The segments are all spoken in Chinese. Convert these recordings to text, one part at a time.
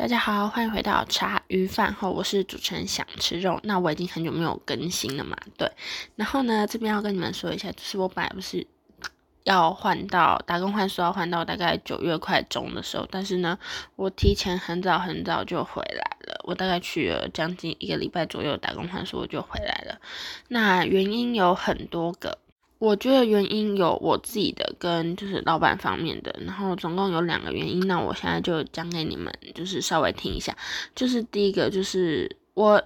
大家好，欢迎回到茶余饭后，我是主持人想吃肉。那我已经很久没有更新了嘛，对。然后呢，这边要跟你们说一下，就是我本来不是要换到打工换宿，要换到大概九月快中的时候，但是呢，我提前很早很早就回来了。我大概去了将近一个礼拜左右打工换宿，我就回来了。那原因有很多个。我觉得原因有我自己的跟就是老板方面的，然后总共有两个原因，那我现在就讲给你们，就是稍微听一下。就是第一个就是我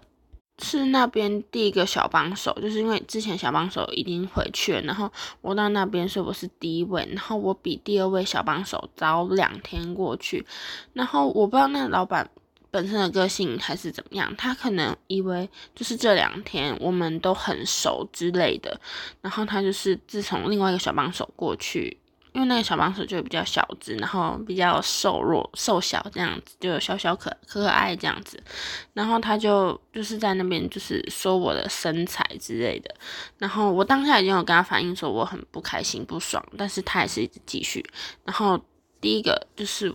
是那边第一个小帮手，就是因为之前小帮手已经回去了，然后我到那边，所以我是第一位，然后我比第二位小帮手早两天过去，然后我不知道那个老板。本身的个性还是怎么样，他可能以为就是这两天我们都很熟之类的，然后他就是自从另外一个小帮手过去，因为那个小帮手就比较小只，然后比较瘦弱、瘦小这样子，就小小可可可爱这样子，然后他就就是在那边就是说我的身材之类的，然后我当下已经有跟他反映说我很不开心、不爽，但是他还是一直继续，然后第一个就是。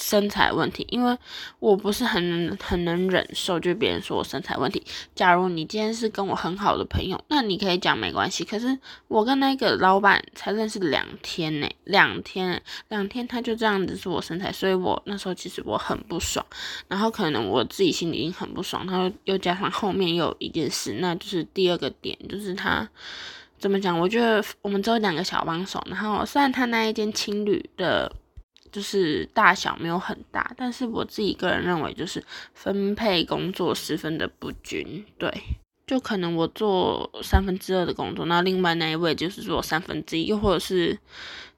身材问题，因为我不是很很能忍受，就别人说我身材问题。假如你今天是跟我很好的朋友，那你可以讲没关系。可是我跟那个老板才认识两天呢，两天两天他就这样子说我身材，所以我那时候其实我很不爽。然后可能我自己心里已经很不爽，然后又加上后面又一件事，那就是第二个点，就是他怎么讲？我觉得我们只有两个小帮手，然后虽然他那一间青旅的。就是大小没有很大，但是我自己个人认为，就是分配工作十分的不均。对，就可能我做三分之二的工作，那另外那一位就是做三分之一，又或者是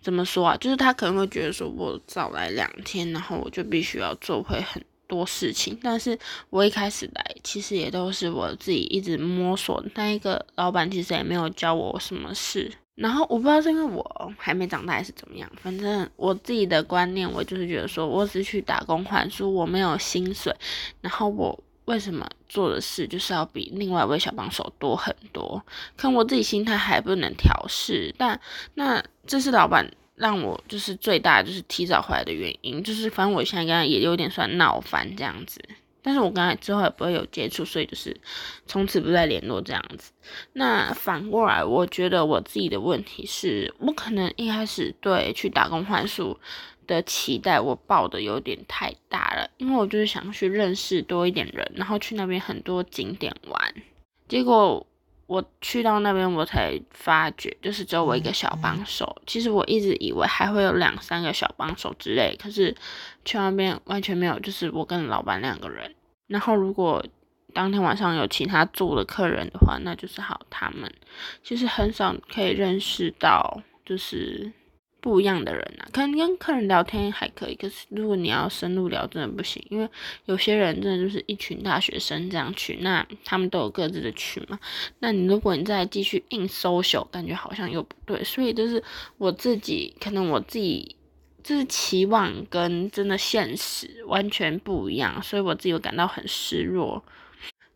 怎么说啊？就是他可能会觉得说我早来两天，然后我就必须要做会很多事情。但是我一开始来，其实也都是我自己一直摸索，那一个老板其实也没有教我什么事。然后我不知道是因为我还没长大还是怎么样，反正我自己的观念，我就是觉得说，我只去打工还书，我没有薪水，然后我为什么做的事就是要比另外一位小帮手多很多？可我自己心态还不能调试，但那这是老板让我就是最大就是提早回来的原因，就是反正我现在跟他也有点算闹翻这样子。但是我跟他之后也不会有接触，所以就是从此不再联络这样子。那反过来，我觉得我自己的问题是我可能一开始对去打工换宿的期待，我抱的有点太大了，因为我就是想去认识多一点人，然后去那边很多景点玩，结果。我去到那边，我才发觉，就是只有我一个小帮手。其实我一直以为还会有两三个小帮手之类，可是去那边完全没有，就是我跟老板两个人。然后如果当天晚上有其他住的客人的话，那就是好他们。其实很少可以认识到，就是。不一样的人啊，可能跟客人聊天还可以，可是如果你要深入聊，真的不行，因为有些人真的就是一群大学生这样去，那他们都有各自的群嘛。那你如果你再继续硬 social，感觉好像又不对，所以就是我自己，可能我自己就是期望跟真的现实完全不一样，所以我自己感到很失落。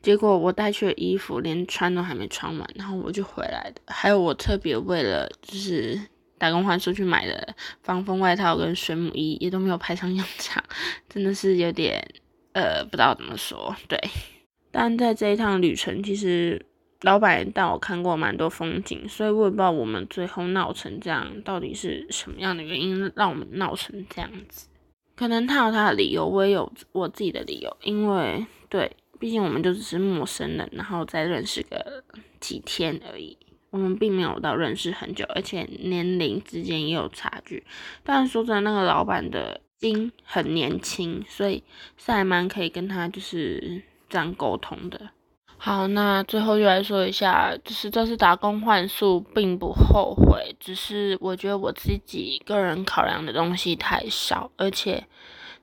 结果我带去的衣服连穿都还没穿完，然后我就回来的。还有我特别为了就是。打工换出去买的防风外套跟水母衣也都没有派上用场，真的是有点呃不知道怎么说。对，但在这一趟旅程，其实老板带我看过蛮多风景，所以我也不知道我们最后闹成这样到底是什么样的原因让我们闹成这样子。可能他有他的理由，我也有我自己的理由，因为对，毕竟我们就只是陌生人，然后再认识个几天而已。我们并没有到认识很久，而且年龄之间也有差距。但说真的，那个老板的心很年轻，所以是还蛮可以跟他就是这样沟通的。好，那最后就来说一下，就是这次打工换宿并不后悔，只是我觉得我自己个人考量的东西太少，而且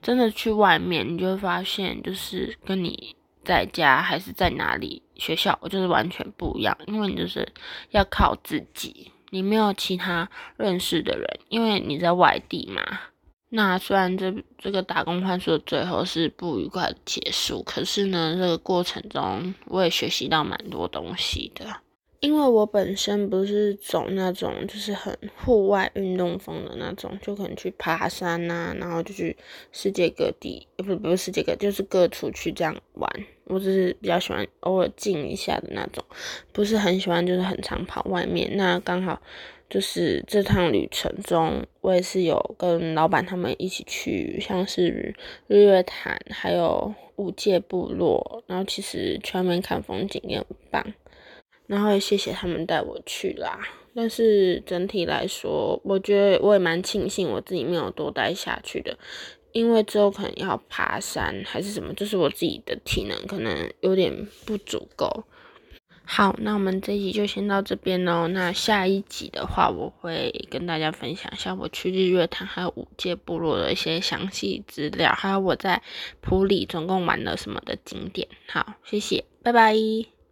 真的去外面，你就会发现，就是跟你。在家还是在哪里？学校我就是完全不一样，因为你就是要靠自己，你没有其他认识的人，因为你在外地嘛。那虽然这这个打工换宿的最后是不愉快的结束，可是呢，这个过程中我也学习到蛮多东西的。因为我本身不是走那种就是很户外运动风的那种，就可能去爬山呐，然后就去世界各地，不不是世界各，就是各处去这样玩。我只是比较喜欢偶尔静一下的那种，不是很喜欢就是很常跑外面。那刚好就是这趟旅程中，我也是有跟老板他们一起去，像是日月潭，还有五界部落，然后其实全面看风景也很棒。然后也谢谢他们带我去啦，但是整体来说，我觉得我也蛮庆幸我自己没有多待下去的，因为之后可能要爬山还是什么，就是我自己的体能可能有点不足够。好，那我们这一集就先到这边喽。那下一集的话，我会跟大家分享一下我去日月潭还有五界部落的一些详细资料，还有我在普里总共玩了什么的景点。好，谢谢，拜拜。